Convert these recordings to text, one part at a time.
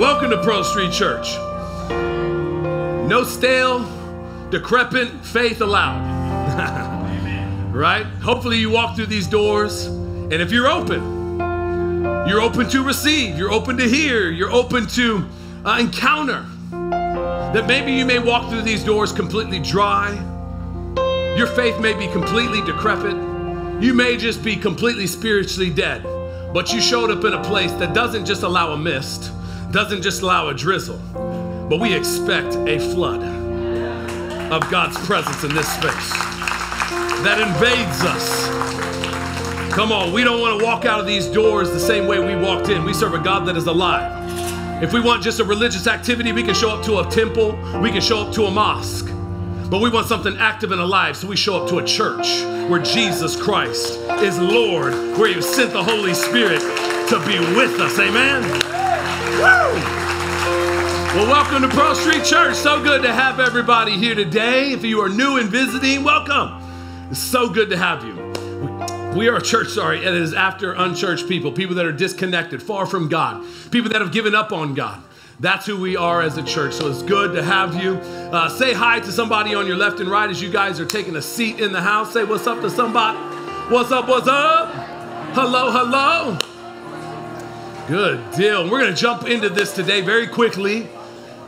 Welcome to Pearl Street Church. No stale, decrepit faith allowed. right? Hopefully, you walk through these doors, and if you're open, you're open to receive, you're open to hear, you're open to uh, encounter. That maybe you may walk through these doors completely dry. Your faith may be completely decrepit. You may just be completely spiritually dead. But you showed up in a place that doesn't just allow a mist, doesn't just allow a drizzle, but we expect a flood of God's presence in this space that invades us. Come on, we don't want to walk out of these doors the same way we walked in. We serve a God that is alive. If we want just a religious activity, we can show up to a temple, we can show up to a mosque. But we want something active and alive, so we show up to a church where Jesus Christ is Lord, where He sent the Holy Spirit to be with us. Amen. Well, welcome to Pearl Street Church. So good to have everybody here today. If you are new and visiting, welcome. It's so good to have you. We are a church, sorry, and it is after unchurched people, people that are disconnected, far from God, people that have given up on God. That's who we are as a church. So it's good to have you. Uh, say hi to somebody on your left and right as you guys are taking a seat in the house. Say what's up to somebody. What's up? What's up? Hello, hello. Good deal. We're going to jump into this today very quickly.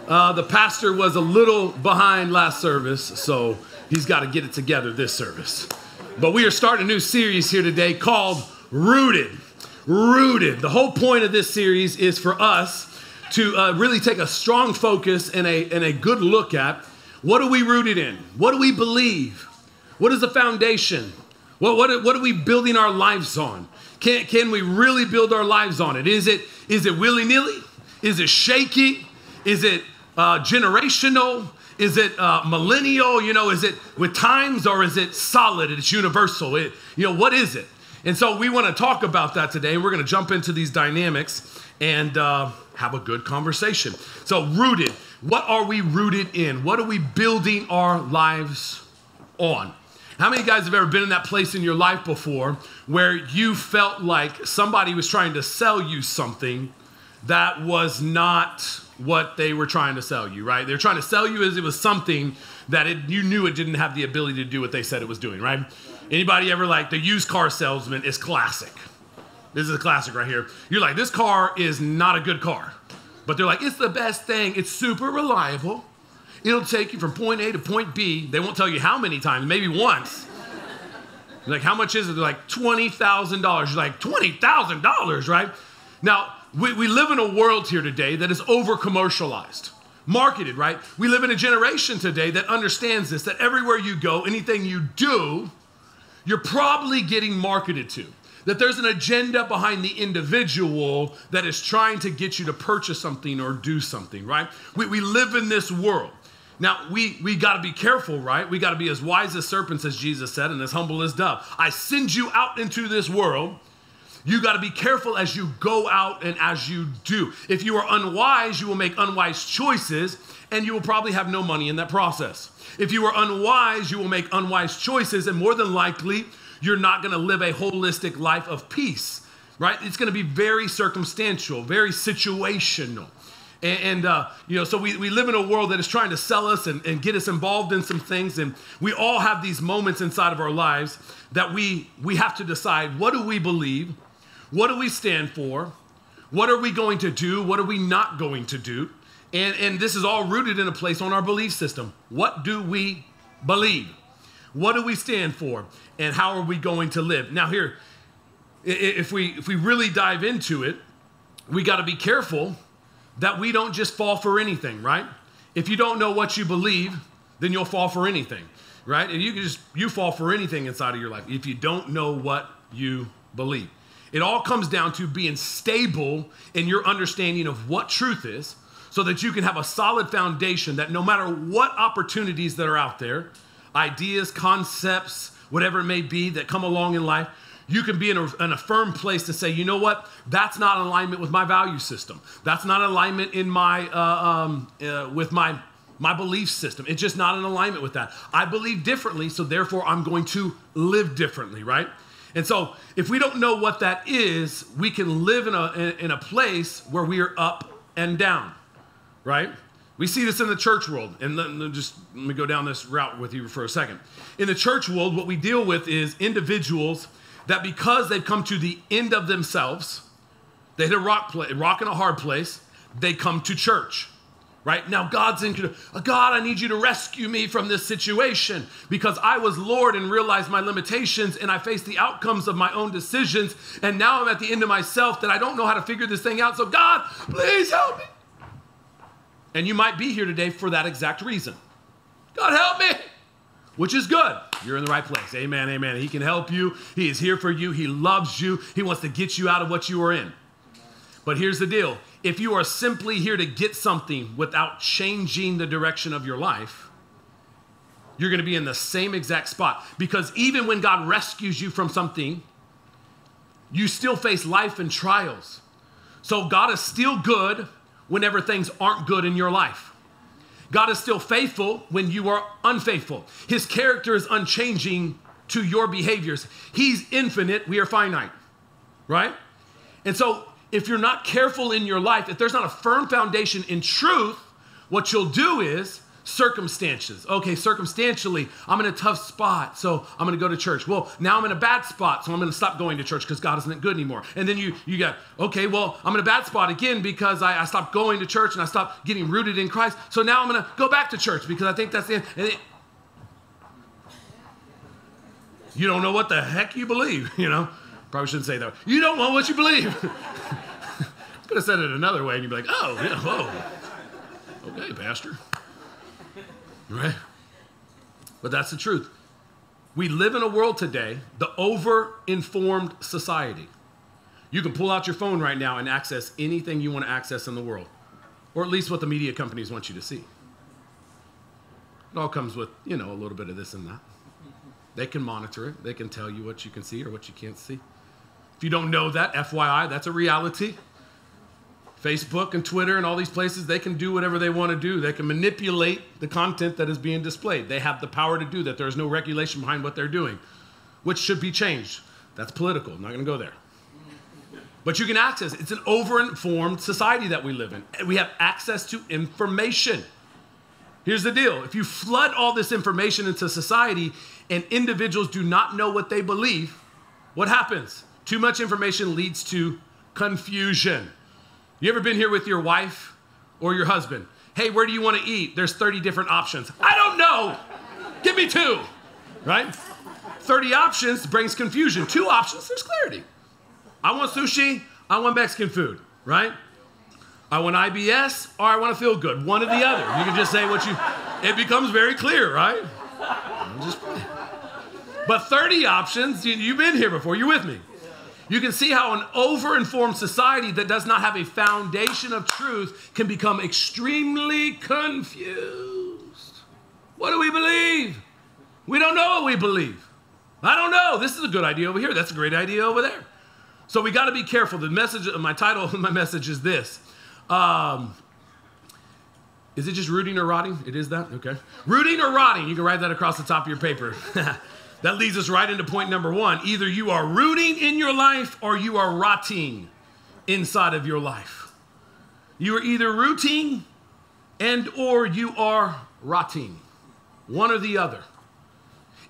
Uh, the pastor was a little behind last service, so he's got to get it together this service. But we are starting a new series here today called Rooted. Rooted. The whole point of this series is for us to uh, really take a strong focus and a, and a good look at what are we rooted in? What do we believe? What is the foundation? What, what, what are we building our lives on? Can, can we really build our lives on it? Is it, is it willy nilly? Is it shaky? Is it uh, generational? Is it uh, millennial? You know, is it with times or is it solid? It's universal. It, you know, what is it? And so we want to talk about that today. We're going to jump into these dynamics and uh, have a good conversation. So, rooted. What are we rooted in? What are we building our lives on? How many guys have ever been in that place in your life before where you felt like somebody was trying to sell you something that was not what they were trying to sell you, right? They're trying to sell you as it was something that it, you knew it didn't have the ability to do what they said it was doing, right? Anybody ever like the used car salesman is classic. This is a classic right here. You're like, this car is not a good car. But they're like, it's the best thing. It's super reliable. It'll take you from point A to point B. They won't tell you how many times, maybe once. You're like, how much is it? They're like, $20,000. You're like, $20,000, right? Now, we, we live in a world here today that is over commercialized, marketed, right? We live in a generation today that understands this that everywhere you go, anything you do, you're probably getting marketed to. That there's an agenda behind the individual that is trying to get you to purchase something or do something, right? We, we live in this world. Now, we, we got to be careful, right? We got to be as wise as serpents, as Jesus said, and as humble as dove. I send you out into this world. You got to be careful as you go out and as you do. If you are unwise, you will make unwise choices, and you will probably have no money in that process. If you are unwise, you will make unwise choices, and more than likely, you're not going to live a holistic life of peace, right? It's going to be very circumstantial, very situational. And, and uh, you know, so we, we live in a world that is trying to sell us and, and get us involved in some things. And we all have these moments inside of our lives that we, we have to decide what do we believe? What do we stand for? What are we going to do? What are we not going to do? And, and this is all rooted in a place on our belief system. What do we believe? What do we stand for? And how are we going to live? Now, here, if we, if we really dive into it, we got to be careful that we don't just fall for anything, right? If you don't know what you believe, then you'll fall for anything, right? And you can just, you fall for anything inside of your life if you don't know what you believe. It all comes down to being stable in your understanding of what truth is so that you can have a solid foundation that no matter what opportunities that are out there, ideas, concepts, whatever it may be that come along in life, you can be in a, in a, firm place to say, you know what, that's not alignment with my value system. That's not alignment in my uh, um, uh, with my my belief system. It's just not in alignment with that. I believe differently, so therefore I'm going to live differently, right? And so if we don't know what that is, we can live in a in a place where we are up and down, right? We see this in the church world, and let, let just let me go down this route with you for a second. In the church world, what we deal with is individuals that because they've come to the end of themselves, they hit a rock, play, rock in a hard place, they come to church right? Now God's in uh, God, I need you to rescue me from this situation because I was Lord and realized my limitations and I faced the outcomes of my own decisions. And now I'm at the end of myself that I don't know how to figure this thing out. So, God, please help me. And you might be here today for that exact reason. God, help me, which is good. You're in the right place. Amen, amen. He can help you. He is here for you. He loves you. He wants to get you out of what you are in. But here's the deal if you are simply here to get something without changing the direction of your life, you're going to be in the same exact spot. Because even when God rescues you from something, you still face life and trials. So God is still good whenever things aren't good in your life. God is still faithful when you are unfaithful. His character is unchanging to your behaviors. He's infinite, we are finite, right? And so if you're not careful in your life, if there's not a firm foundation in truth, what you'll do is circumstances. Okay, circumstantially, I'm in a tough spot, so I'm going to go to church. Well, now I'm in a bad spot, so I'm going to stop going to church because God isn't good anymore. And then you you got okay, well, I'm in a bad spot again because I, I stopped going to church and I stopped getting rooted in Christ. So now I'm going to go back to church because I think that's the end. You don't know what the heck you believe, you know. Probably shouldn't say that. You don't know what you believe. Could have said it another way, and you'd be like, oh, yeah, whoa. Okay, Pastor. Right? But that's the truth. We live in a world today, the over informed society. You can pull out your phone right now and access anything you want to access in the world, or at least what the media companies want you to see. It all comes with, you know, a little bit of this and that. They can monitor it, they can tell you what you can see or what you can't see. If you don't know that, FYI, that's a reality. Facebook and Twitter and all these places, they can do whatever they want to do. They can manipulate the content that is being displayed. They have the power to do that. There is no regulation behind what they're doing, which should be changed. That's political. I'm not going to go there. But you can access. It's an over-informed society that we live in. We have access to information. Here's the deal. If you flood all this information into society and individuals do not know what they believe, what happens? Too much information leads to confusion. You ever been here with your wife or your husband? Hey, where do you want to eat? There's 30 different options. I don't know. Give me two, right? 30 options brings confusion. Two options, there's clarity. I want sushi, I want Mexican food, right? I want IBS or I want to feel good. One or the other. You can just say what you, it becomes very clear, right? Just, but 30 options, you, you've been here before, you're with me. You can see how an over-informed society that does not have a foundation of truth can become extremely confused. What do we believe? We don't know what we believe. I don't know. This is a good idea over here. That's a great idea over there. So we got to be careful. The message, my title my message is this. Um, is it just rooting or rotting? It is that? Okay. Rooting or rotting. You can write that across the top of your paper. That leads us right into point number one. Either you are rooting in your life or you are rotting inside of your life. You are either rooting and or you are rotting. One or the other.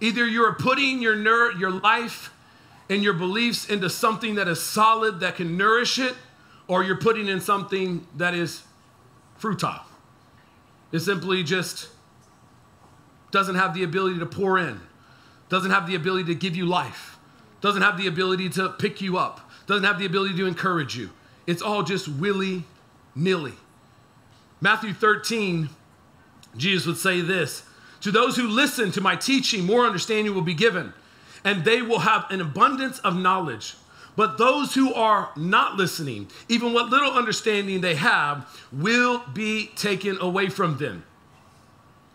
Either you're putting your ner- your life and your beliefs into something that is solid that can nourish it or you're putting in something that is futile. It simply just doesn't have the ability to pour in doesn't have the ability to give you life, doesn't have the ability to pick you up, doesn't have the ability to encourage you. It's all just willy nilly. Matthew 13, Jesus would say this To those who listen to my teaching, more understanding will be given, and they will have an abundance of knowledge. But those who are not listening, even what little understanding they have, will be taken away from them.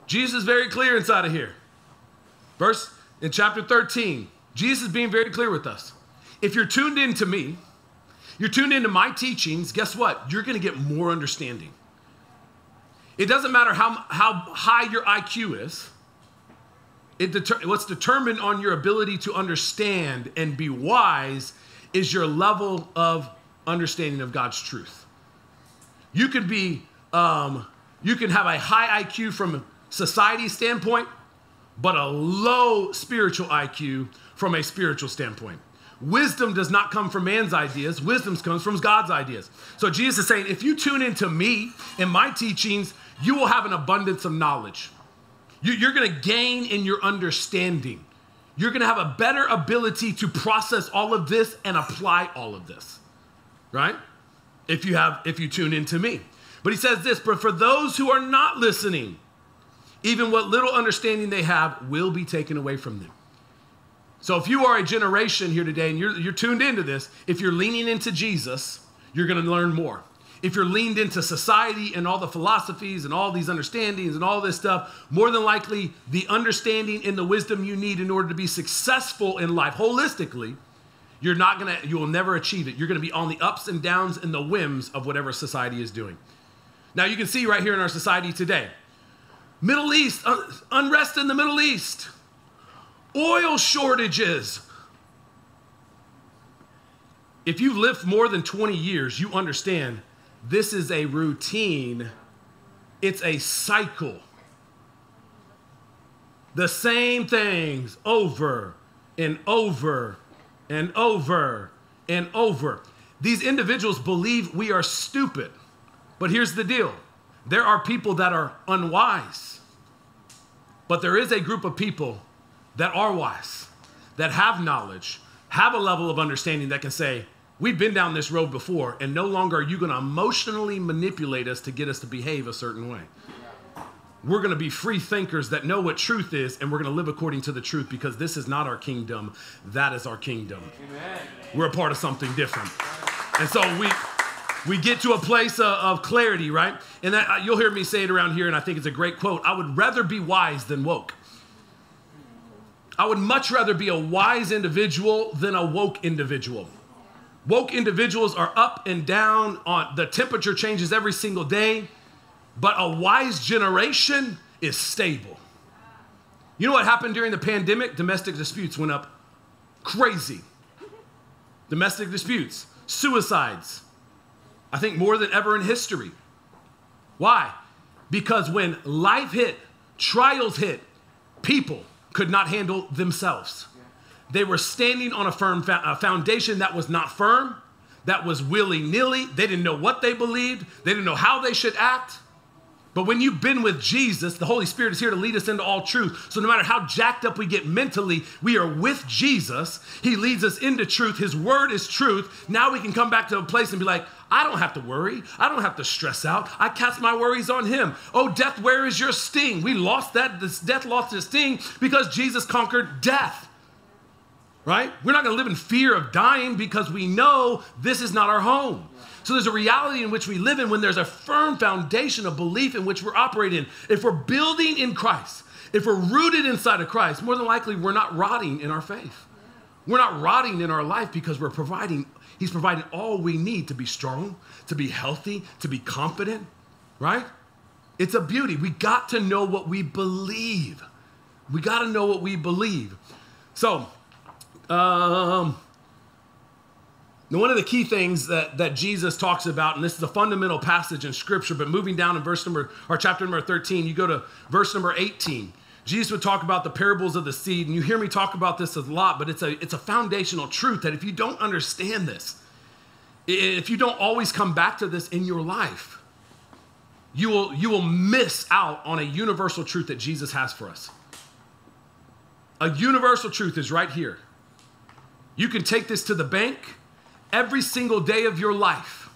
Jesus is very clear inside of here. Verse in chapter 13, Jesus is being very clear with us. If you're tuned in to me, you're tuned into my teachings, guess what? You're going to get more understanding. It doesn't matter how, how high your IQ is. It deter- what's determined on your ability to understand and be wise is your level of understanding of God's truth. You could be, um, you can have a high IQ from a society standpoint, but a low spiritual IQ from a spiritual standpoint. Wisdom does not come from man's ideas, wisdom comes from God's ideas. So Jesus is saying, if you tune into me and my teachings, you will have an abundance of knowledge. You, are going to gain in your understanding. You're going to have a better ability to process all of this and apply all of this, right? If you have, if you tune into me. But he says this, but for those who are not listening, even what little understanding they have will be taken away from them. So if you are a generation here today and you're, you're tuned into this, if you're leaning into Jesus, you're going to learn more. If you're leaned into society and all the philosophies and all these understandings and all this stuff, more than likely the understanding and the wisdom you need in order to be successful in life holistically, you're not going to, you will never achieve it. You're going to be on the ups and downs and the whims of whatever society is doing. Now you can see right here in our society today, Middle East, uh, unrest in the Middle East oil shortages. If you've lived more than 20 years, you understand this is a routine, it's a cycle. The same things over and over and over and over. These individuals believe we are stupid. But here's the deal there are people that are unwise, but there is a group of people that are wise, that have knowledge, have a level of understanding that can say, We've been down this road before, and no longer are you going to emotionally manipulate us to get us to behave a certain way. We're going to be free thinkers that know what truth is, and we're going to live according to the truth because this is not our kingdom, that is our kingdom. Amen. We're a part of something different. And so we we get to a place of, of clarity, right? And that, uh, you'll hear me say it around here, and I think it's a great quote. I would rather be wise than woke. I would much rather be a wise individual than a woke individual. Woke individuals are up and down on the temperature changes every single day, but a wise generation is stable. You know what happened during the pandemic? Domestic disputes went up crazy. Domestic disputes, suicides, I think more than ever in history. Why? Because when life hit, trials hit, people could not handle themselves. They were standing on a firm a foundation that was not firm, that was willy nilly. They didn't know what they believed, they didn't know how they should act. But when you've been with Jesus, the Holy Spirit is here to lead us into all truth. So no matter how jacked up we get mentally, we are with Jesus. He leads us into truth. His word is truth. Now we can come back to a place and be like, I don't have to worry. I don't have to stress out. I cast my worries on him. Oh, death, where is your sting? We lost that. This death lost its sting because Jesus conquered death. Right? We're not going to live in fear of dying because we know this is not our home. So there's a reality in which we live in when there's a firm foundation of belief in which we're operating. If we're building in Christ, if we're rooted inside of Christ, more than likely we're not rotting in our faith. We're not rotting in our life because we're providing, He's providing all we need to be strong, to be healthy, to be confident, right? It's a beauty. We got to know what we believe. We got to know what we believe. So, um, one of the key things that, that Jesus talks about, and this is a fundamental passage in Scripture, but moving down in verse number, or chapter number 13, you go to verse number 18. Jesus would talk about the parables of the seed, and you hear me talk about this a lot, but it's a, it's a foundational truth that if you don't understand this, if you don't always come back to this in your life, you will, you will miss out on a universal truth that Jesus has for us. A universal truth is right here. You can take this to the bank every single day of your life,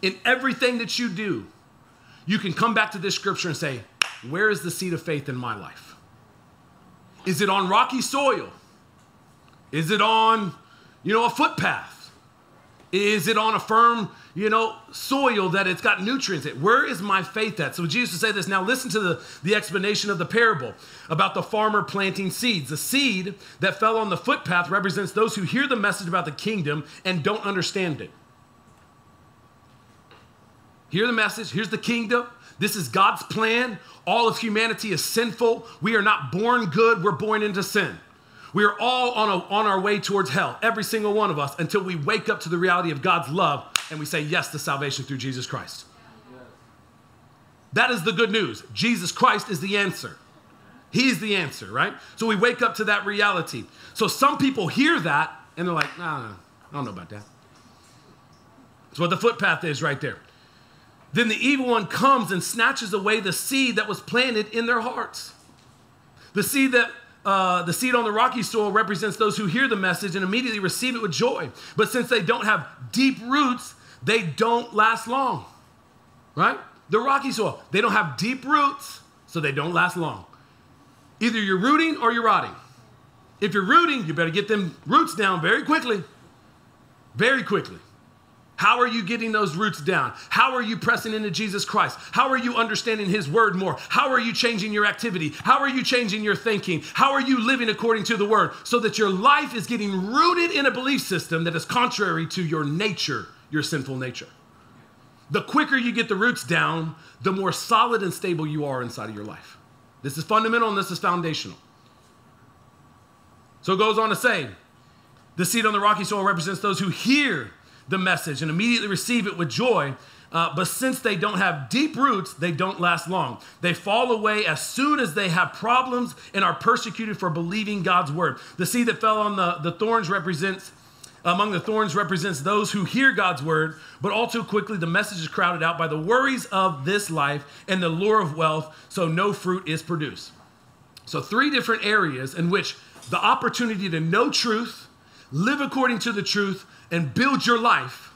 in everything that you do, you can come back to this scripture and say, Where is the seed of faith in my life? Is it on rocky soil? Is it on, you know, a footpath? Is it on a firm, you know, soil that it's got nutrients in? Where is my faith at? So Jesus would say this. Now listen to the, the explanation of the parable about the farmer planting seeds. The seed that fell on the footpath represents those who hear the message about the kingdom and don't understand it. Hear the message. Here's the kingdom. This is God's plan. All of humanity is sinful. We are not born good, we're born into sin. We are all on, a, on our way towards hell, every single one of us, until we wake up to the reality of God's love and we say yes to salvation through Jesus Christ. That is the good news. Jesus Christ is the answer. He's the answer, right? So we wake up to that reality. So some people hear that and they're like, nah, I don't know about that. That's what the footpath is right there. Then the evil one comes and snatches away the seed that was planted in their hearts. The seed that uh, the seed on the rocky soil represents those who hear the message and immediately receive it with joy. But since they don't have deep roots, they don't last long. Right? The rocky soil, they don't have deep roots, so they don't last long. Either you're rooting or you're rotting. If you're rooting, you better get them roots down very quickly. Very quickly. How are you getting those roots down? How are you pressing into Jesus Christ? How are you understanding His Word more? How are you changing your activity? How are you changing your thinking? How are you living according to the Word so that your life is getting rooted in a belief system that is contrary to your nature, your sinful nature? The quicker you get the roots down, the more solid and stable you are inside of your life. This is fundamental and this is foundational. So it goes on to say, the seed on the rocky soil represents those who hear the message and immediately receive it with joy. Uh, but since they don't have deep roots, they don't last long. They fall away as soon as they have problems and are persecuted for believing God's word. The seed that fell on the, the thorns represents, among the thorns represents those who hear God's word, but all too quickly the message is crowded out by the worries of this life and the lure of wealth, so no fruit is produced. So, three different areas in which the opportunity to know truth, live according to the truth, and build your life,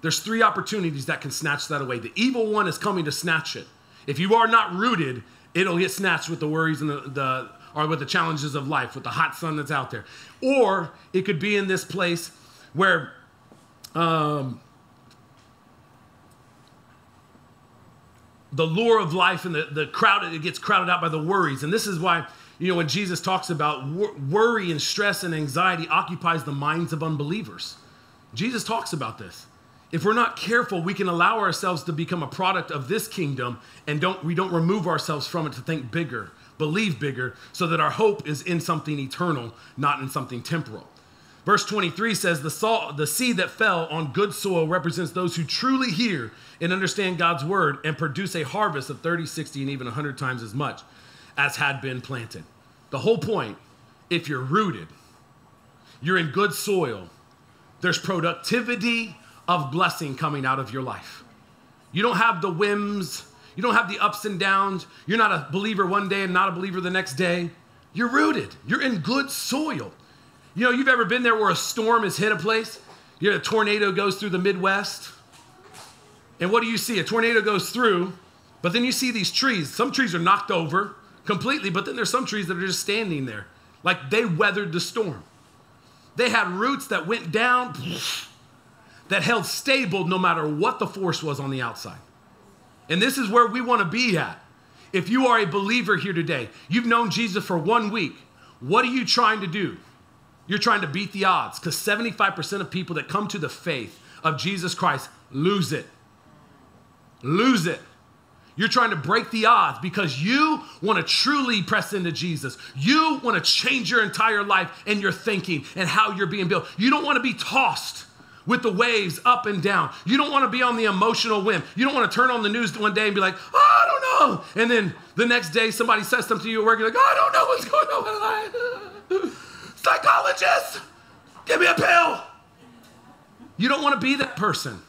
there's three opportunities that can snatch that away. The evil one is coming to snatch it. If you are not rooted, it'll get snatched with the worries and the, the or with the challenges of life, with the hot sun that's out there. Or it could be in this place where um, the lure of life and the, the crowd, it gets crowded out by the worries. And this is why you know, when Jesus talks about wor- worry and stress and anxiety occupies the minds of unbelievers. Jesus talks about this. If we're not careful, we can allow ourselves to become a product of this kingdom and don't we don't remove ourselves from it to think bigger, believe bigger, so that our hope is in something eternal, not in something temporal. Verse 23 says the, salt, the seed that fell on good soil represents those who truly hear and understand God's word and produce a harvest of 30, 60, and even 100 times as much as had been planted. The whole point, if you're rooted, you're in good soil, there's productivity of blessing coming out of your life. You don't have the whims, you don't have the ups and downs. You're not a believer one day and not a believer the next day. You're rooted, you're in good soil. You know, you've ever been there where a storm has hit a place? You know, a tornado goes through the Midwest. And what do you see? A tornado goes through, but then you see these trees. Some trees are knocked over, completely, but then there's some trees that are just standing there. Like they weathered the storm. They had roots that went down, that held stable no matter what the force was on the outside. And this is where we want to be at. If you are a believer here today, you've known Jesus for one week, what are you trying to do? You're trying to beat the odds because 75% of people that come to the faith of Jesus Christ lose it. Lose it. You're trying to break the odds because you want to truly press into Jesus. You want to change your entire life and your thinking and how you're being built. You don't want to be tossed with the waves up and down. You don't want to be on the emotional whim. You don't want to turn on the news one day and be like, oh, I don't know. And then the next day somebody says something to you at work, you're like, oh, I don't know what's going on. With my life. Psychologist, give me a pill. You don't want to be that person.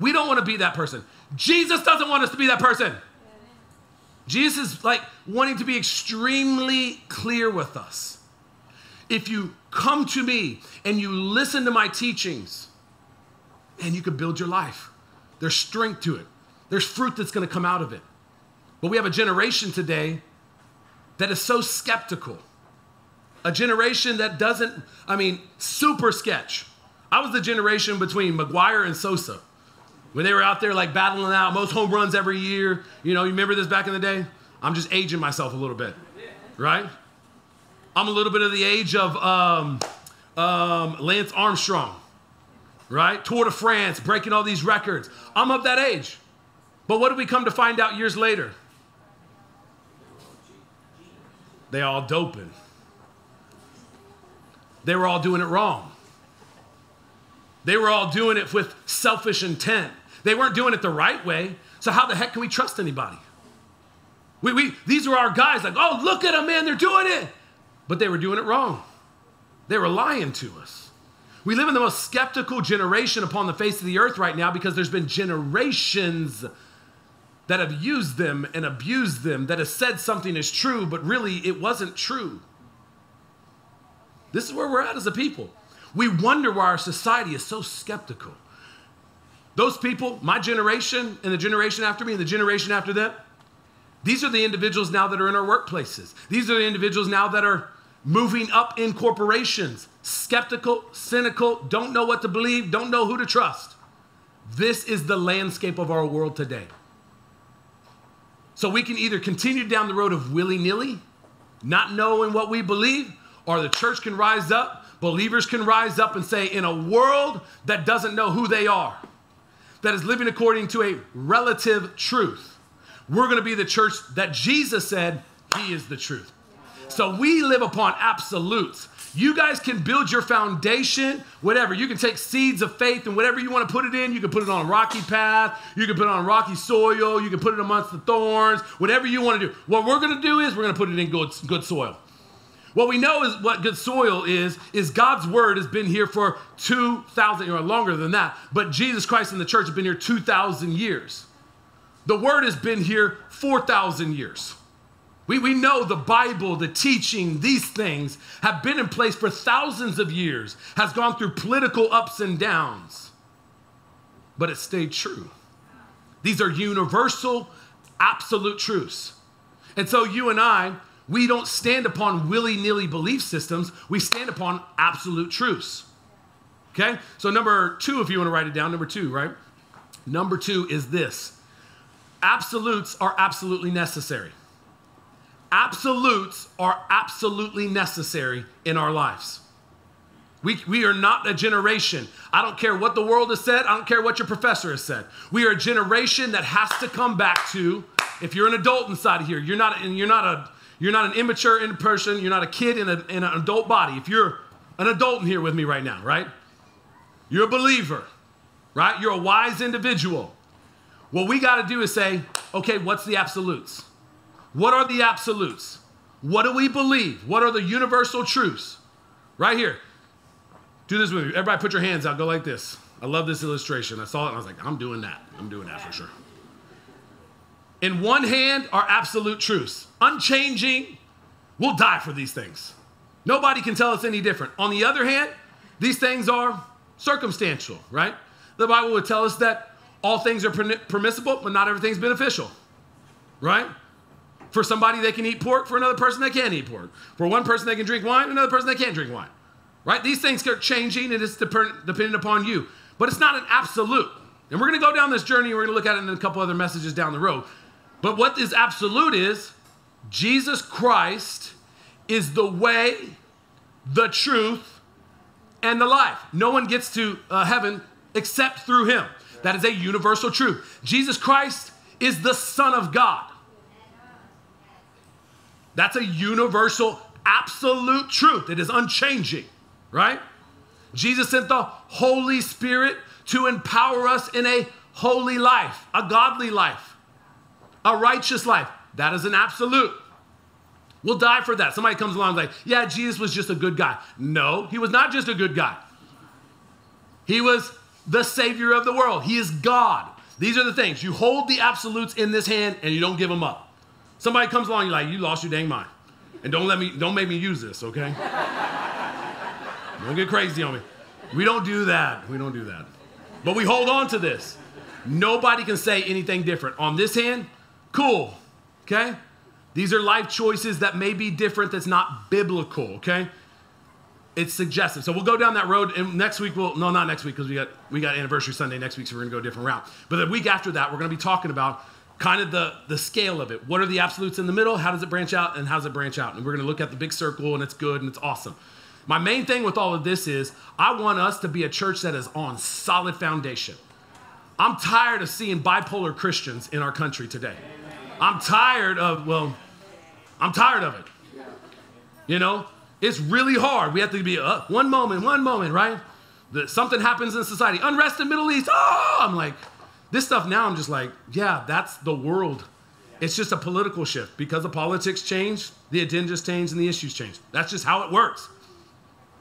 We don't want to be that person. Jesus doesn't want us to be that person. Jesus is like wanting to be extremely clear with us. If you come to me and you listen to my teachings, and you can build your life. There's strength to it. There's fruit that's going to come out of it. But we have a generation today that is so skeptical. A generation that doesn't, I mean, super sketch. I was the generation between McGwire and Sosa when they were out there like battling out most home runs every year. You know, you remember this back in the day? I'm just aging myself a little bit, right? I'm a little bit of the age of um, um, Lance Armstrong, right? Tour de France, breaking all these records. I'm of that age. But what did we come to find out years later? They all doping. They were all doing it wrong. They were all doing it with selfish intent. They weren't doing it the right way. So, how the heck can we trust anybody? We, we, these are our guys, like, oh, look at them, man, they're doing it. But they were doing it wrong. They were lying to us. We live in the most skeptical generation upon the face of the earth right now because there's been generations that have used them and abused them, that have said something is true, but really it wasn't true. This is where we're at as a people. We wonder why our society is so skeptical. Those people, my generation and the generation after me and the generation after them, these are the individuals now that are in our workplaces. These are the individuals now that are moving up in corporations, skeptical, cynical, don't know what to believe, don't know who to trust. This is the landscape of our world today. So we can either continue down the road of willy nilly, not knowing what we believe, or the church can rise up, believers can rise up and say, in a world that doesn't know who they are, that is living according to a relative truth, we're going to be the church that Jesus said he is the truth. So we live upon absolutes. You guys can build your foundation, whatever. You can take seeds of faith and whatever you want to put it in. You can put it on a rocky path. You can put it on rocky soil. You can put it amongst the thorns. Whatever you want to do. What we're going to do is we're going to put it in good, good soil. What we know is what good soil is, is God's word has been here for 2,000 or longer than that. But Jesus Christ and the church have been here 2,000 years. The word has been here 4,000 years. We, we know the Bible, the teaching, these things have been in place for thousands of years, has gone through political ups and downs, but it stayed true. These are universal, absolute truths. And so you and I, we don't stand upon willy nilly belief systems, we stand upon absolute truths. Okay? So, number two, if you want to write it down, number two, right? Number two is this absolutes are absolutely necessary. Absolutes are absolutely necessary in our lives. We, we are not a generation. I don't care what the world has said. I don't care what your professor has said. We are a generation that has to come back to. If you're an adult inside of here, you're not. You're not a. You're not an immature in person. You're not a kid in, a, in an adult body. If you're an adult in here with me right now, right? You're a believer, right? You're a wise individual. What we got to do is say, okay, what's the absolutes? What are the absolutes? What do we believe? What are the universal truths? Right here. Do this with me. Everybody put your hands out. Go like this. I love this illustration. I saw it and I was like, I'm doing that. I'm doing that for sure. In one hand are absolute truths, unchanging. We'll die for these things. Nobody can tell us any different. On the other hand, these things are circumstantial, right? The Bible would tell us that all things are permissible, but not everything's beneficial, right? For somebody, they can eat pork. For another person, they can't eat pork. For one person, they can drink wine. Another person, they can't drink wine. Right? These things are changing, and it's dependent upon you. But it's not an absolute. And we're going to go down this journey. We're going to look at it in a couple other messages down the road. But what is absolute is Jesus Christ is the way, the truth, and the life. No one gets to uh, heaven except through him. That is a universal truth. Jesus Christ is the Son of God. That's a universal, absolute truth. It is unchanging, right? Jesus sent the Holy Spirit to empower us in a holy life, a godly life, a righteous life. That is an absolute. We'll die for that. Somebody comes along like, yeah, Jesus was just a good guy. No, he was not just a good guy. He was the Savior of the world. He is God. These are the things. You hold the absolutes in this hand and you don't give them up. Somebody comes along, you're like, you lost your dang mind. And don't let me, don't make me use this, okay? don't get crazy on me. We don't do that. We don't do that. But we hold on to this. Nobody can say anything different. On this hand, cool, okay? These are life choices that may be different, that's not biblical, okay? It's suggestive. So we'll go down that road, and next week we'll no, not next week because we got we got anniversary Sunday next week, so we're gonna go a different route. But the week after that, we're gonna be talking about kind of the, the scale of it. What are the absolutes in the middle? How does it branch out? And how does it branch out? And we're going to look at the big circle, and it's good and it's awesome. My main thing with all of this is I want us to be a church that is on solid foundation. I'm tired of seeing bipolar Christians in our country today. I'm tired of, well, I'm tired of it. You know, it's really hard. We have to be uh, one moment, one moment, right? That something happens in society, unrest in Middle East. Oh, I'm like, This stuff now, I'm just like, yeah, that's the world. It's just a political shift. Because the politics change, the agendas change, and the issues change. That's just how it works.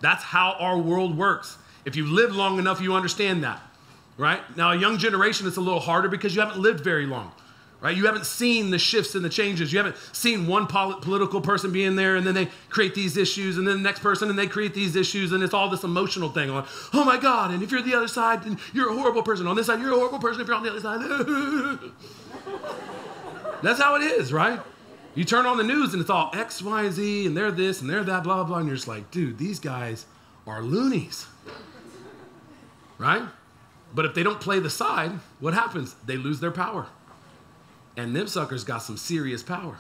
That's how our world works. If you live long enough, you understand that, right? Now, a young generation, it's a little harder because you haven't lived very long right? You haven't seen the shifts and the changes. You haven't seen one pol- political person be in there and then they create these issues and then the next person and they create these issues and it's all this emotional thing like, oh my God, and if you're the other side, then you're a horrible person. On this side, you're a horrible person. If you're on the other side, that's how it is, right? You turn on the news and it's all X, Y, and Z and they're this and they're that, blah, blah, blah. And you're just like, dude, these guys are loonies, right? But if they don't play the side, what happens? They lose their power. And them suckers got some serious power.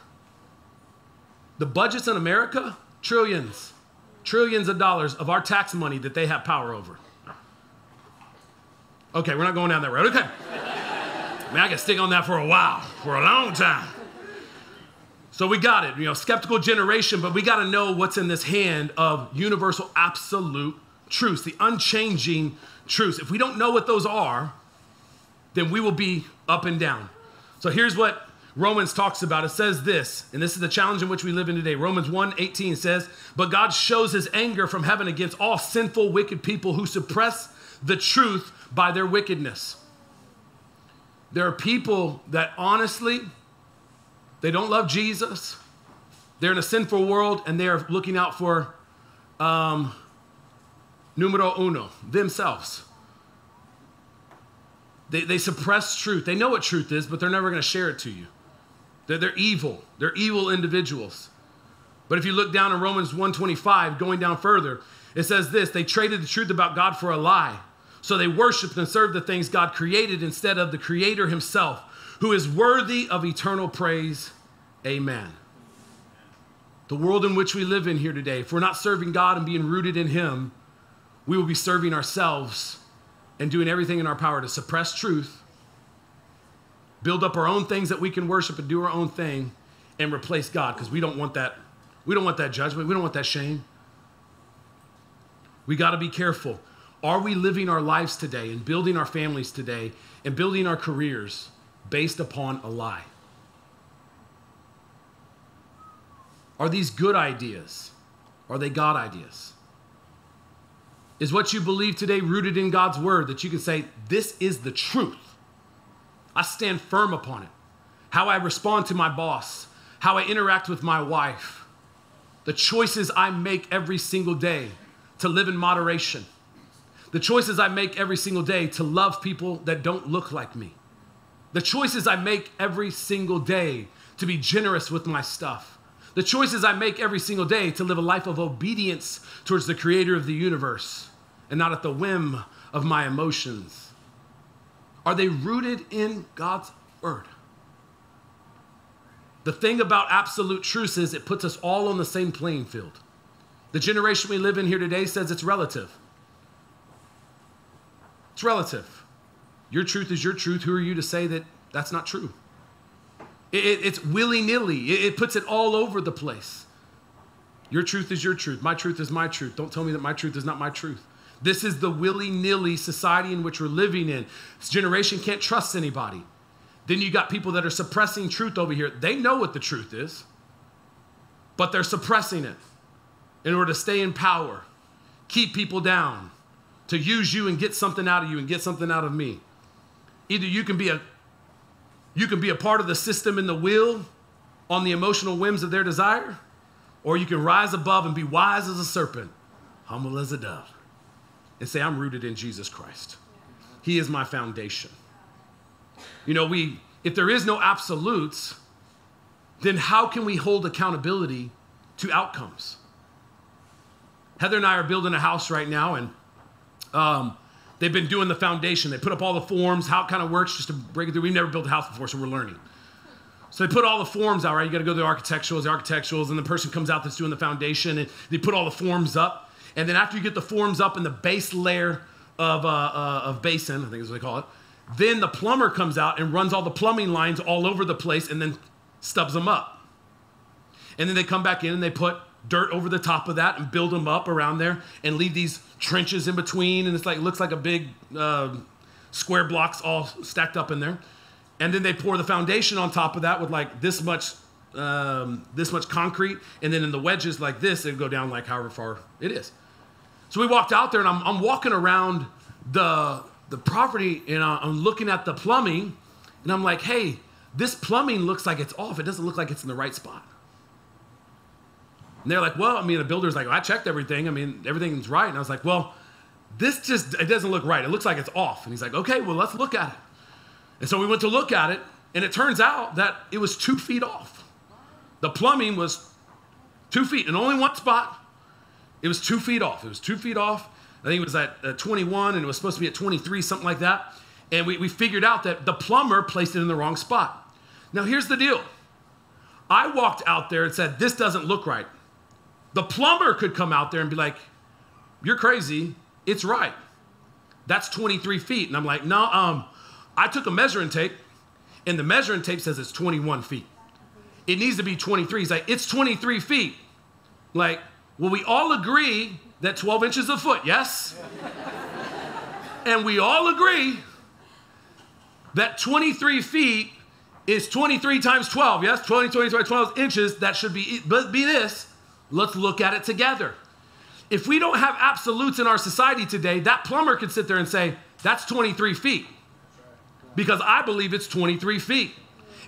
The budgets in America, trillions, trillions of dollars of our tax money that they have power over. Okay, we're not going down that road. Okay. I mean, I can stick on that for a while, for a long time. So we got it, you know, skeptical generation, but we got to know what's in this hand of universal absolute truths, the unchanging truths. If we don't know what those are, then we will be up and down. So here's what Romans talks about. It says this, and this is the challenge in which we live in today. Romans 1 18 says, But God shows his anger from heaven against all sinful, wicked people who suppress the truth by their wickedness. There are people that honestly, they don't love Jesus. They're in a sinful world and they are looking out for um, numero uno, themselves. They, they suppress truth. They know what truth is, but they're never going to share it to you. They're, they're evil. They're evil individuals. But if you look down in Romans 125, going down further, it says this they traded the truth about God for a lie. So they worshiped and served the things God created instead of the Creator Himself, who is worthy of eternal praise. Amen. The world in which we live in here today, if we're not serving God and being rooted in Him, we will be serving ourselves and doing everything in our power to suppress truth, build up our own things that we can worship and do our own thing, and replace God because we don't want that. We don't want that judgment. We don't want that shame. We got to be careful. Are we living our lives today and building our families today and building our careers based upon a lie? Are these good ideas? Are they God ideas? Is what you believe today rooted in God's word that you can say, This is the truth? I stand firm upon it. How I respond to my boss, how I interact with my wife, the choices I make every single day to live in moderation, the choices I make every single day to love people that don't look like me, the choices I make every single day to be generous with my stuff, the choices I make every single day to live a life of obedience towards the creator of the universe and not at the whim of my emotions? Are they rooted in God's word? The thing about absolute truth is it puts us all on the same playing field. The generation we live in here today says it's relative. It's relative. Your truth is your truth. Who are you to say that that's not true? It, it, it's willy nilly, it, it puts it all over the place. Your truth is your truth. My truth is my truth. Don't tell me that my truth is not my truth. This is the willy nilly society in which we're living in. This generation can't trust anybody. Then you got people that are suppressing truth over here. They know what the truth is, but they're suppressing it in order to stay in power, keep people down, to use you and get something out of you and get something out of me. Either you can be a you can be a part of the system in the will on the emotional whims of their desire, or you can rise above and be wise as a serpent, humble as a dove and say, I'm rooted in Jesus Christ. He is my foundation. You know, we, if there is no absolutes, then how can we hold accountability to outcomes? Heather and I are building a house right now, and um, they've been doing the foundation. They put up all the forms, how it kind of works, just to break it through. We've never built a house before, so we're learning. So they put all the forms out, right? You got to go to the architecturals, the architecturals, and the person comes out that's doing the foundation, and they put all the forms up. And then after you get the forms up in the base layer of, uh, uh, of basin, I think is what they call it, then the plumber comes out and runs all the plumbing lines all over the place and then stubs them up. And then they come back in and they put dirt over the top of that and build them up around there and leave these trenches in between. And it's like, looks like a big, uh, square blocks all stacked up in there. And then they pour the foundation on top of that with like this much um, this much concrete, and then in the wedges like this, it go down like however far it is. So we walked out there, and I'm, I'm walking around the the property, and I'm looking at the plumbing, and I'm like, hey, this plumbing looks like it's off. It doesn't look like it's in the right spot. And they're like, well, I mean, the builder's like, well, I checked everything. I mean, everything's right. And I was like, well, this just it doesn't look right. It looks like it's off. And he's like, okay, well, let's look at it. And so we went to look at it, and it turns out that it was two feet off. The plumbing was two feet in only one spot. It was two feet off. It was two feet off. I think it was at uh, 21 and it was supposed to be at 23, something like that. And we, we figured out that the plumber placed it in the wrong spot. Now, here's the deal I walked out there and said, This doesn't look right. The plumber could come out there and be like, You're crazy. It's right. That's 23 feet. And I'm like, No, um, I took a measuring tape, and the measuring tape says it's 21 feet it needs to be 23. He's like, it's 23 feet. Like, well, we all agree that 12 inches a foot, yes? and we all agree that 23 feet is 23 times 12, yes? 20, 23, 12 inches. That should be, be this. Let's look at it together. If we don't have absolutes in our society today, that plumber could sit there and say, that's 23 feet. Because I believe it's 23 feet.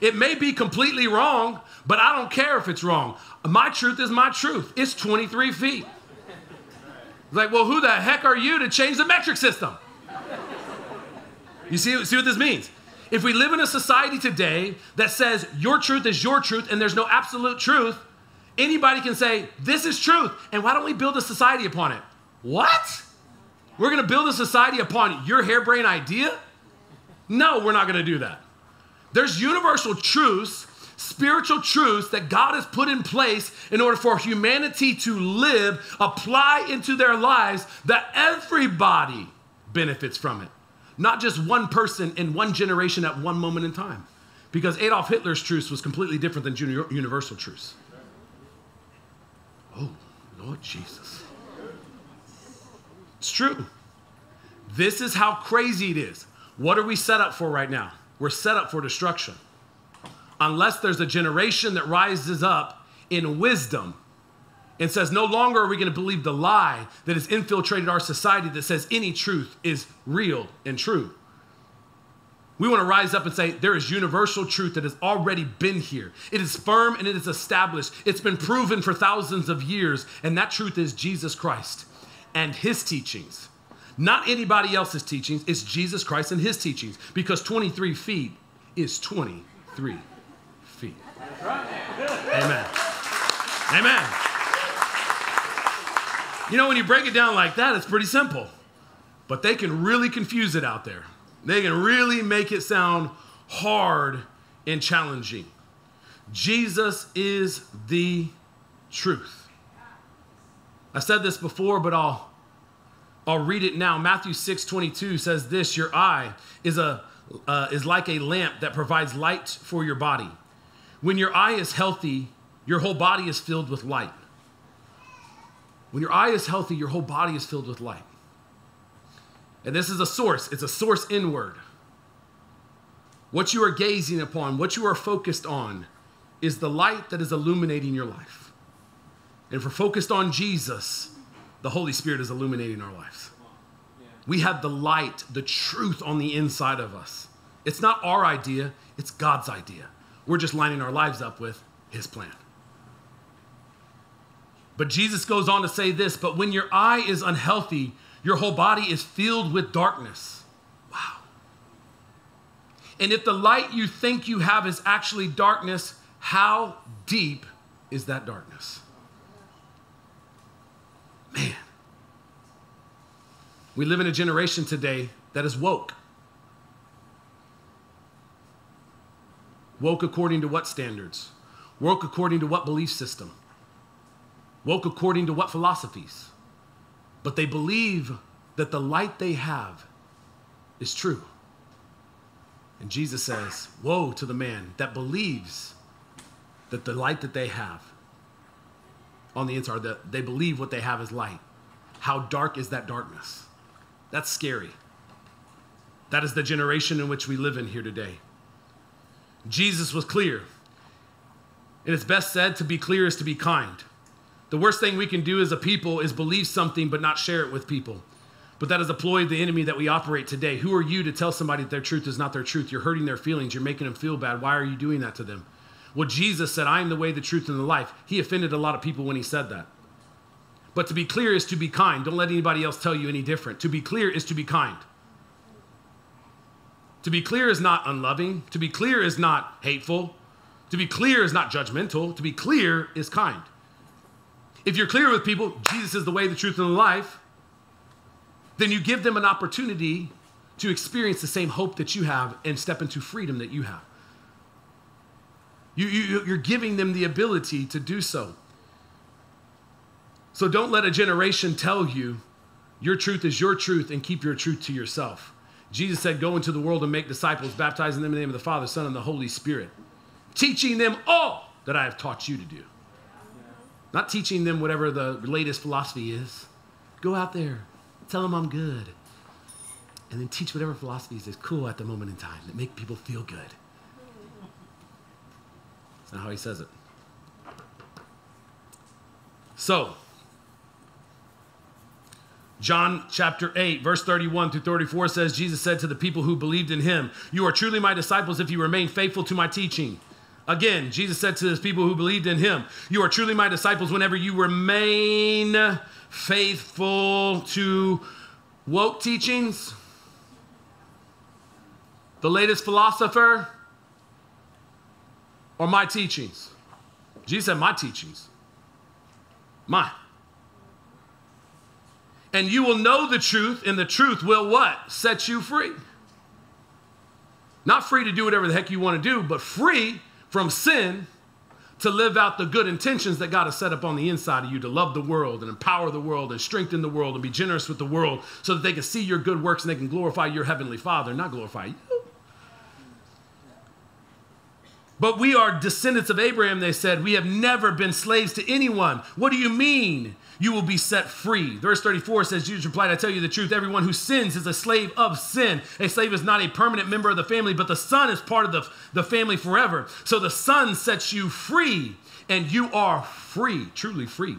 It may be completely wrong, but I don't care if it's wrong. My truth is my truth. It's 23 feet. Like, well, who the heck are you to change the metric system? You see, see what this means? If we live in a society today that says your truth is your truth and there's no absolute truth, anybody can say, this is truth. And why don't we build a society upon it? What? We're gonna build a society upon your harebrained idea? No, we're not gonna do that. There's universal truths, spiritual truths that God has put in place in order for humanity to live, apply into their lives, that everybody benefits from it. Not just one person in one generation at one moment in time. Because Adolf Hitler's truth was completely different than universal truths. Oh, Lord Jesus. It's true. This is how crazy it is. What are we set up for right now? we're set up for destruction. Unless there's a generation that rises up in wisdom and says, no longer are we going to believe the lie that has infiltrated our society that says any truth is real and true. We want to rise up and say, there is universal truth that has already been here. It is firm and it is established. It's been proven for thousands of years. And that truth is Jesus Christ and his teachings. Not anybody else's teachings, it's Jesus Christ and his teachings. Because 23 feet is 23 feet. Amen. Amen. You know, when you break it down like that, it's pretty simple. But they can really confuse it out there. They can really make it sound hard and challenging. Jesus is the truth. I said this before, but I'll I'll read it now. Matthew 6 22 says this Your eye is, a, uh, is like a lamp that provides light for your body. When your eye is healthy, your whole body is filled with light. When your eye is healthy, your whole body is filled with light. And this is a source, it's a source inward. What you are gazing upon, what you are focused on, is the light that is illuminating your life. And if we're focused on Jesus, the Holy Spirit is illuminating our lives. We have the light, the truth on the inside of us. It's not our idea, it's God's idea. We're just lining our lives up with His plan. But Jesus goes on to say this but when your eye is unhealthy, your whole body is filled with darkness. Wow. And if the light you think you have is actually darkness, how deep is that darkness? Man. We live in a generation today that is woke. Woke according to what standards? Woke according to what belief system? Woke according to what philosophies? But they believe that the light they have is true. And Jesus says, Woe to the man that believes that the light that they have on the inside, that they believe what they have is light. How dark is that darkness? That's scary. That is the generation in which we live in here today. Jesus was clear. And it's best said to be clear is to be kind. The worst thing we can do as a people is believe something but not share it with people. But that is a ploy of the enemy that we operate today. Who are you to tell somebody that their truth is not their truth? You're hurting their feelings. You're making them feel bad. Why are you doing that to them? Well, Jesus said, I am the way, the truth, and the life. He offended a lot of people when he said that. But to be clear is to be kind. Don't let anybody else tell you any different. To be clear is to be kind. To be clear is not unloving. To be clear is not hateful. To be clear is not judgmental. To be clear is kind. If you're clear with people, Jesus is the way, the truth, and the life, then you give them an opportunity to experience the same hope that you have and step into freedom that you have. You, you, you're giving them the ability to do so. So don't let a generation tell you your truth is your truth and keep your truth to yourself. Jesus said, Go into the world and make disciples, baptizing them in the name of the Father, Son, and the Holy Spirit, teaching them all that I have taught you to do. Not teaching them whatever the latest philosophy is. Go out there, tell them I'm good, and then teach whatever philosophies is cool at the moment in time that make people feel good. That's not how he says it. So, John chapter 8, verse 31 through 34 says, Jesus said to the people who believed in him, You are truly my disciples if you remain faithful to my teaching. Again, Jesus said to his people who believed in him, You are truly my disciples whenever you remain faithful to woke teachings, the latest philosopher, or my teachings. Jesus said, My teachings. Mine. And you will know the truth, and the truth will what? Set you free. Not free to do whatever the heck you want to do, but free from sin to live out the good intentions that God has set up on the inside of you to love the world and empower the world and strengthen the world and be generous with the world so that they can see your good works and they can glorify your heavenly Father, not glorify you. But we are descendants of Abraham, they said. We have never been slaves to anyone. What do you mean? You will be set free. Verse 34 says, Jesus replied, I tell you the truth. Everyone who sins is a slave of sin. A slave is not a permanent member of the family, but the son is part of the, the family forever. So the son sets you free, and you are free, truly free.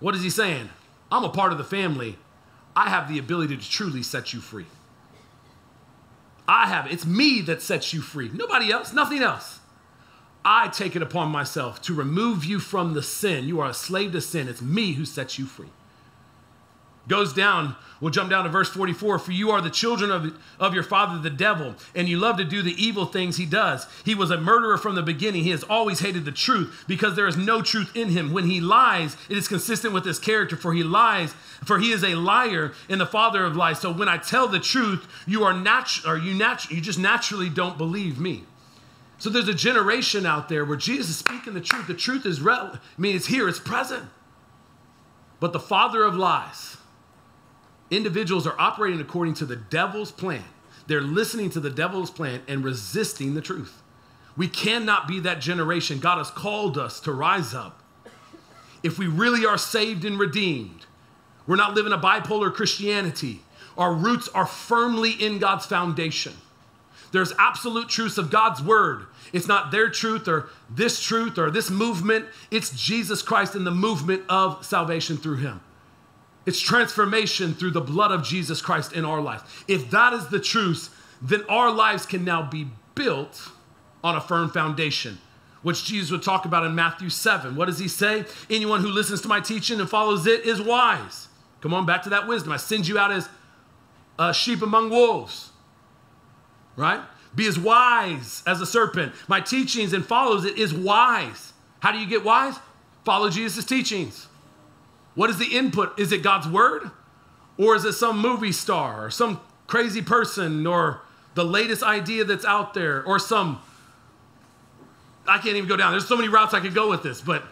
What is he saying? I'm a part of the family. I have the ability to truly set you free. I have it. It's me that sets you free. Nobody else, nothing else. I take it upon myself to remove you from the sin. You are a slave to sin. It's me who sets you free. Goes down, we'll jump down to verse 44. For you are the children of, of your father, the devil, and you love to do the evil things he does. He was a murderer from the beginning. He has always hated the truth because there is no truth in him. When he lies, it is consistent with his character, for he lies, for he is a liar and the father of lies. So when I tell the truth, you are natural, or you natu- you just naturally don't believe me. So there's a generation out there where Jesus is speaking the truth. The truth is, re- I mean, it's here, it's present. But the father of lies, individuals are operating according to the devil's plan. They're listening to the devil's plan and resisting the truth. We cannot be that generation. God has called us to rise up. If we really are saved and redeemed, we're not living a bipolar Christianity. Our roots are firmly in God's foundation. There's absolute truths of God's word. It's not their truth or this truth or this movement. It's Jesus Christ and the movement of salvation through him. It's transformation through the blood of Jesus Christ in our life. If that is the truth, then our lives can now be built on a firm foundation, which Jesus would talk about in Matthew 7. What does he say? Anyone who listens to my teaching and follows it is wise. Come on, back to that wisdom. I send you out as uh, sheep among wolves, right? Be as wise as a serpent. My teachings and follows it is wise. How do you get wise? Follow Jesus' teachings. What is the input? Is it God's word? Or is it some movie star or some crazy person or the latest idea that's out there or some I can't even go down. There's so many routes I could go with this, but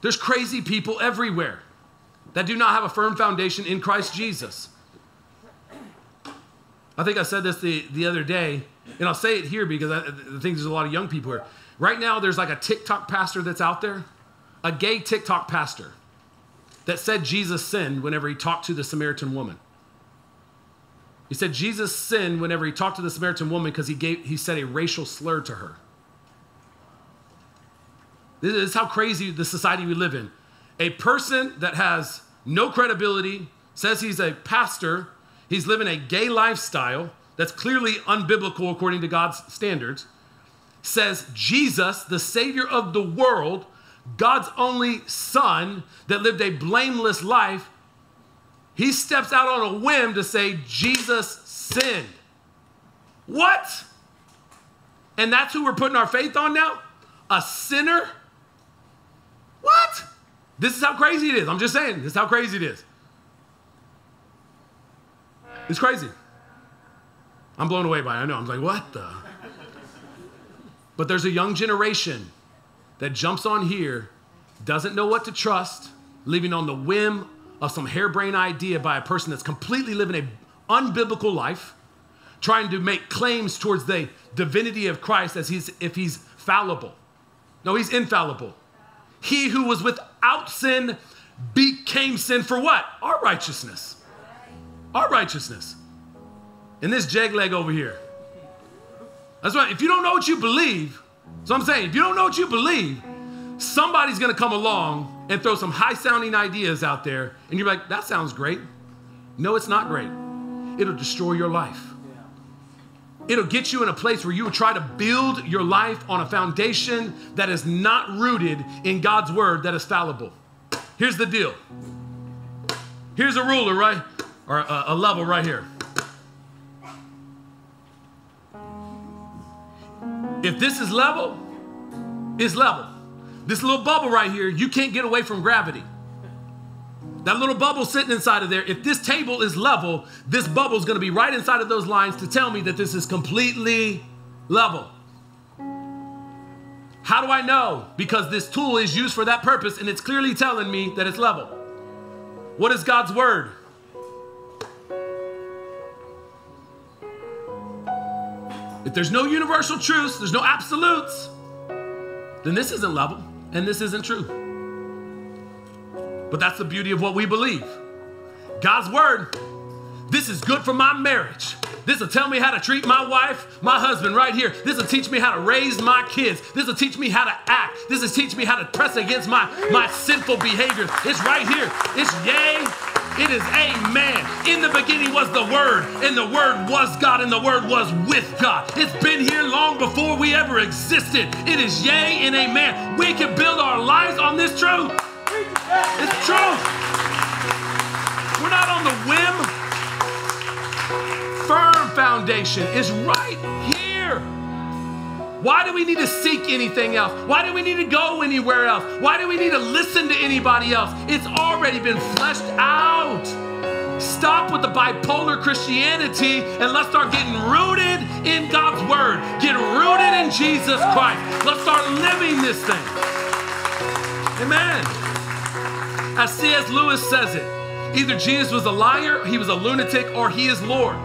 there's crazy people everywhere that do not have a firm foundation in Christ Jesus. I think I said this the, the other day, and I'll say it here because I, I think there's a lot of young people here. Right now, there's like a TikTok pastor that's out there, a gay TikTok pastor that said Jesus sinned whenever he talked to the Samaritan woman. He said Jesus sinned whenever he talked to the Samaritan woman because he gave he said a racial slur to her. This is how crazy the society we live in. A person that has no credibility, says he's a pastor, he's living a gay lifestyle that's clearly unbiblical according to God's standards, says Jesus, the Savior of the world, God's only Son that lived a blameless life, he steps out on a whim to say Jesus sinned. What? And that's who we're putting our faith on now? A sinner? What? This is how crazy it is. I'm just saying, this is how crazy it is. It's crazy. I'm blown away by it. I know. I'm like, what the? But there's a young generation that jumps on here, doesn't know what to trust, living on the whim of some harebrained idea by a person that's completely living an unbiblical life, trying to make claims towards the divinity of Christ as he's if he's fallible. No, he's infallible. He who was without sin became sin for what? Our righteousness. Our righteousness. And this jag leg over here. That's right. If you don't know what you believe, so I'm saying, if you don't know what you believe, somebody's gonna come along and throw some high sounding ideas out there, and you're like, that sounds great. No, it's not great. It'll destroy your life. It'll get you in a place where you try to build your life on a foundation that is not rooted in God's word that is fallible. Here's the deal. Here's a ruler, right? Or a, a level right here. If this is level, it's level. This little bubble right here, you can't get away from gravity. That little bubble sitting inside of there, if this table is level, this bubble is going to be right inside of those lines to tell me that this is completely level. How do I know? Because this tool is used for that purpose and it's clearly telling me that it's level. What is God's word? If there's no universal truths, there's no absolutes, then this isn't level and this isn't true. But that's the beauty of what we believe. God's word, this is good for my marriage. This will tell me how to treat my wife, my husband right here. This will teach me how to raise my kids. This will teach me how to act. This will teach me how to press against my, my sinful behavior. It's right here. It's yay. It is amen. In the beginning was the Word, and the Word was God, and the Word was with God. It's been here long before we ever existed. It is yay and amen. We can build our lives on this truth. It's true. We're not on the whim. Firm foundation is right here. Why do we need to seek anything else? Why do we need to go anywhere else? Why do we need to listen to anybody else? It's already been fleshed out. Stop with the bipolar Christianity and let's start getting rooted in God's Word. Get rooted in Jesus Christ. Let's start living this thing. Amen. As C.S. Lewis says it, either Jesus was a liar, he was a lunatic, or he is Lord.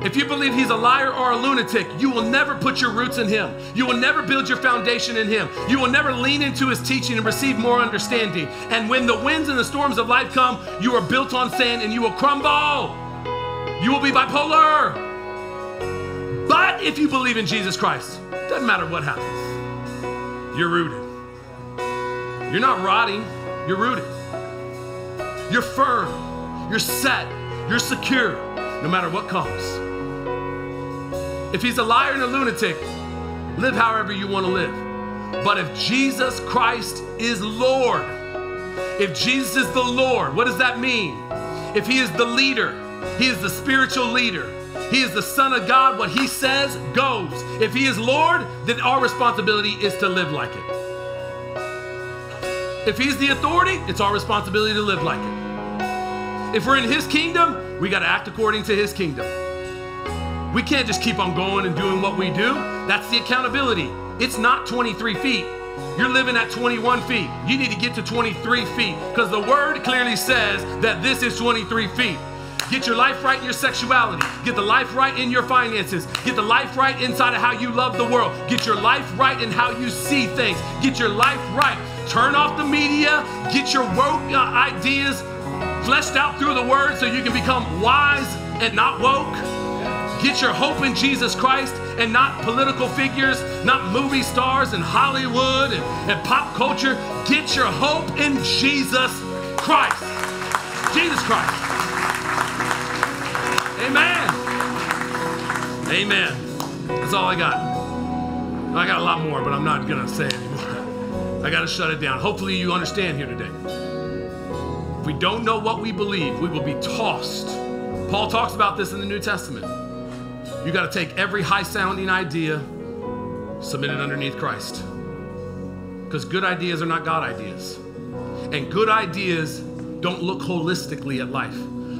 If you believe he's a liar or a lunatic, you will never put your roots in him. You will never build your foundation in him. You will never lean into his teaching and receive more understanding. And when the winds and the storms of life come, you are built on sand and you will crumble. You will be bipolar. But if you believe in Jesus Christ, doesn't matter what happens, you're rooted. You're not rotting, you're rooted. You're firm. You're set. You're secure no matter what comes. If he's a liar and a lunatic, live however you want to live. But if Jesus Christ is Lord, if Jesus is the Lord, what does that mean? If he is the leader, he is the spiritual leader, he is the Son of God, what he says goes. If he is Lord, then our responsibility is to live like it. If he's the authority, it's our responsibility to live like it. If we're in his kingdom, we got to act according to his kingdom. We can't just keep on going and doing what we do. That's the accountability. It's not 23 feet. You're living at 21 feet. You need to get to 23 feet because the word clearly says that this is 23 feet. Get your life right in your sexuality. Get the life right in your finances. Get the life right inside of how you love the world. Get your life right in how you see things. Get your life right Turn off the media, get your woke uh, ideas fleshed out through the word so you can become wise and not woke. Get your hope in Jesus Christ and not political figures, not movie stars and Hollywood and, and pop culture. Get your hope in Jesus Christ. Jesus Christ. Amen. Amen. That's all I got. I got a lot more, but I'm not going to say anymore. I got to shut it down. Hopefully, you understand here today. If we don't know what we believe, we will be tossed. Paul talks about this in the New Testament. You got to take every high sounding idea, submit it underneath Christ. Because good ideas are not God ideas. And good ideas don't look holistically at life.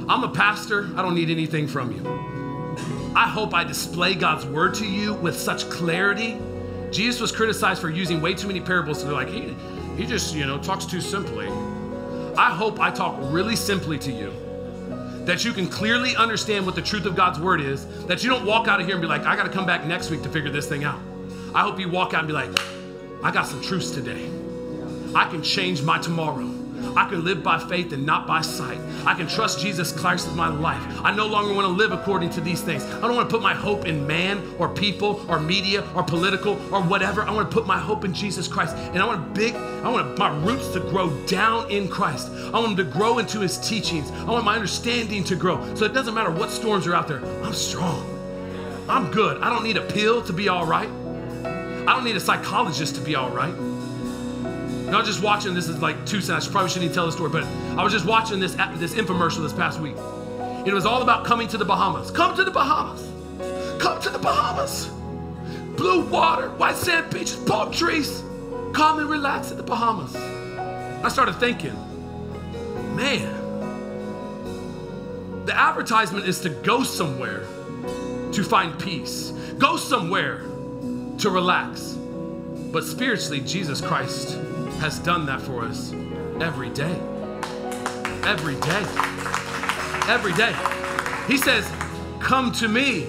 I'm a pastor, I don't need anything from you. I hope I display God's word to you with such clarity. Jesus was criticized for using way too many parables, so they're like, he, he just, you know, talks too simply. I hope I talk really simply to you that you can clearly understand what the truth of God's word is, that you don't walk out of here and be like, I got to come back next week to figure this thing out. I hope you walk out and be like, I got some truths today. I can change my tomorrow. I can live by faith and not by sight. I can trust Jesus Christ with my life. I no longer want to live according to these things. I don't want to put my hope in man or people or media or political or whatever. I want to put my hope in Jesus Christ. And I want big, I want my roots to grow down in Christ. I want them to grow into his teachings. I want my understanding to grow. So it doesn't matter what storms are out there. I'm strong. I'm good. I don't need a pill to be all right. I don't need a psychologist to be all right. And I was just watching, this is like two cents, I probably shouldn't even tell the story, but I was just watching this, this infomercial this past week. It was all about coming to the Bahamas. Come to the Bahamas. Come to the Bahamas. Blue water, white sand beaches, palm trees. Come and relax at the Bahamas. I started thinking, man, the advertisement is to go somewhere to find peace, go somewhere to relax. But spiritually, Jesus Christ has done that for us every day. Every day. Every day. He says, Come to me,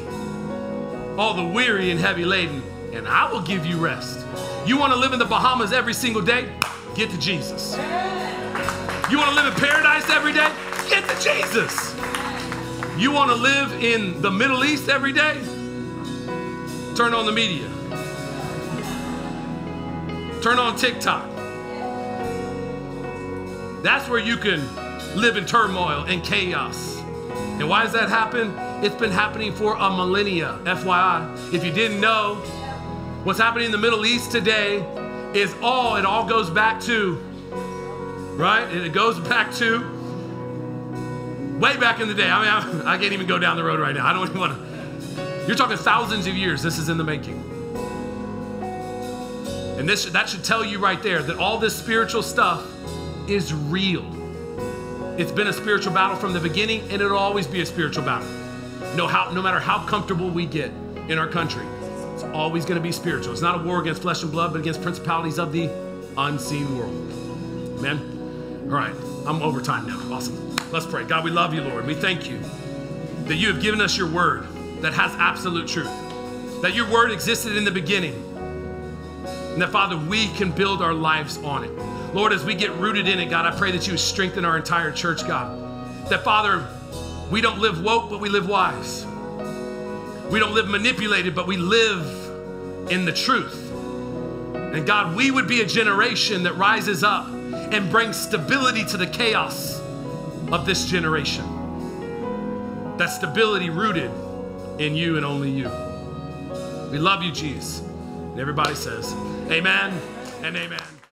all the weary and heavy laden, and I will give you rest. You want to live in the Bahamas every single day? Get to Jesus. You want to live in paradise every day? Get to Jesus. You want to live in the Middle East every day? Turn on the media. Turn on TikTok. That's where you can live in turmoil and chaos. And why does that happen? It's been happening for a millennia, FYI. If you didn't know, what's happening in the Middle East today is all, it all goes back to, right? It goes back to way back in the day. I mean, I, I can't even go down the road right now. I don't even want to. You're talking thousands of years. This is in the making. And this that should tell you right there that all this spiritual stuff is real. It's been a spiritual battle from the beginning, and it'll always be a spiritual battle. No, how, no matter how comfortable we get in our country, it's always going to be spiritual. It's not a war against flesh and blood, but against principalities of the unseen world. Amen? All right, I'm over time now. Awesome. Let's pray. God, we love you, Lord. We thank you that you have given us your word that has absolute truth, that your word existed in the beginning and that, Father, we can build our lives on it. Lord, as we get rooted in it, God, I pray that you strengthen our entire church, God. That, Father, we don't live woke, but we live wise. We don't live manipulated, but we live in the truth. And God, we would be a generation that rises up and brings stability to the chaos of this generation. That stability rooted in you and only you. We love you, Jesus. And everybody says, Amen and amen.